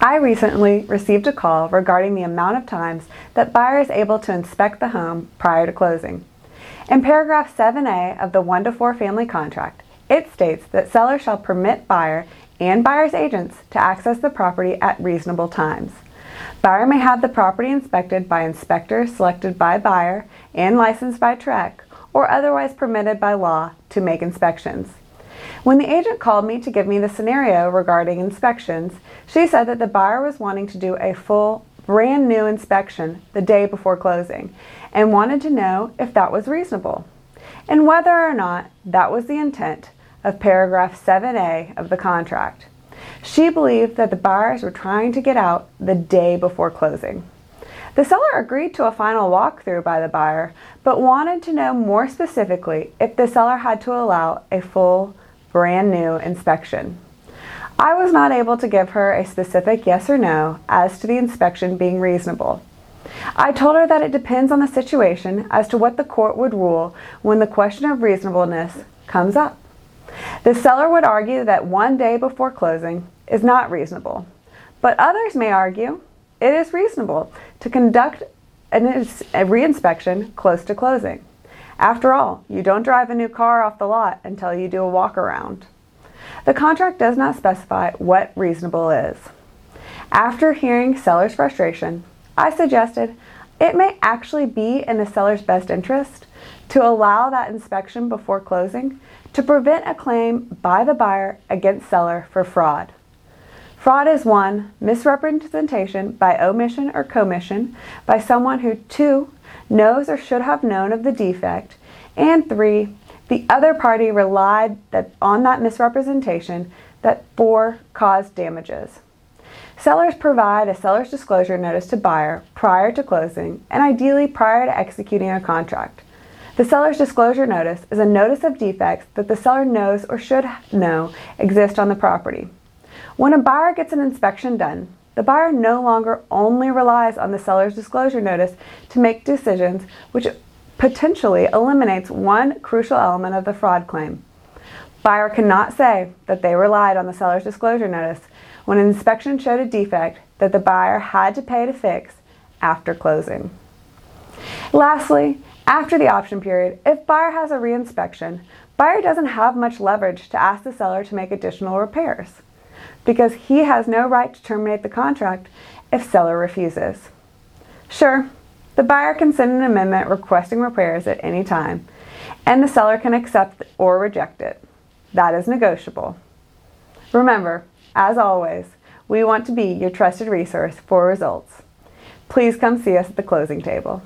I recently received a call regarding the amount of times that buyer is able to inspect the home prior to closing. In paragraph 7A of the 1 to 4 family contract, it states that seller shall permit buyer and buyer's agents to access the property at reasonable times. Buyer may have the property inspected by inspector selected by buyer and licensed by TREC or otherwise permitted by law to make inspections. When the agent called me to give me the scenario regarding inspections, she said that the buyer was wanting to do a full brand new inspection the day before closing and wanted to know if that was reasonable and whether or not that was the intent of paragraph 7A of the contract. She believed that the buyers were trying to get out the day before closing. The seller agreed to a final walkthrough by the buyer, but wanted to know more specifically if the seller had to allow a full, brand new inspection. I was not able to give her a specific yes or no as to the inspection being reasonable. I told her that it depends on the situation as to what the court would rule when the question of reasonableness comes up. The seller would argue that one day before closing is not reasonable, but others may argue it is reasonable to conduct a reinspection close to closing. After all, you don't drive a new car off the lot until you do a walk around. The contract does not specify what reasonable is. After hearing seller's frustration, I suggested it may actually be in the seller's best interest to allow that inspection before closing to prevent a claim by the buyer against seller for fraud. Fraud is one, misrepresentation by omission or commission by someone who, two, knows or should have known of the defect, and three, the other party relied that, on that misrepresentation that four caused damages. Sellers provide a seller's disclosure notice to buyer prior to closing and ideally prior to executing a contract. The seller's disclosure notice is a notice of defects that the seller knows or should know exist on the property. When a buyer gets an inspection done, the buyer no longer only relies on the seller's disclosure notice to make decisions, which potentially eliminates one crucial element of the fraud claim. Buyer cannot say that they relied on the seller's disclosure notice when an inspection showed a defect that the buyer had to pay to fix after closing. Lastly, after the option period, if buyer has a reinspection, buyer doesn't have much leverage to ask the seller to make additional repairs because he has no right to terminate the contract if seller refuses. Sure, the buyer can send an amendment requesting repairs at any time, and the seller can accept or reject it. That is negotiable. Remember, as always, we want to be your trusted resource for results. Please come see us at the closing table.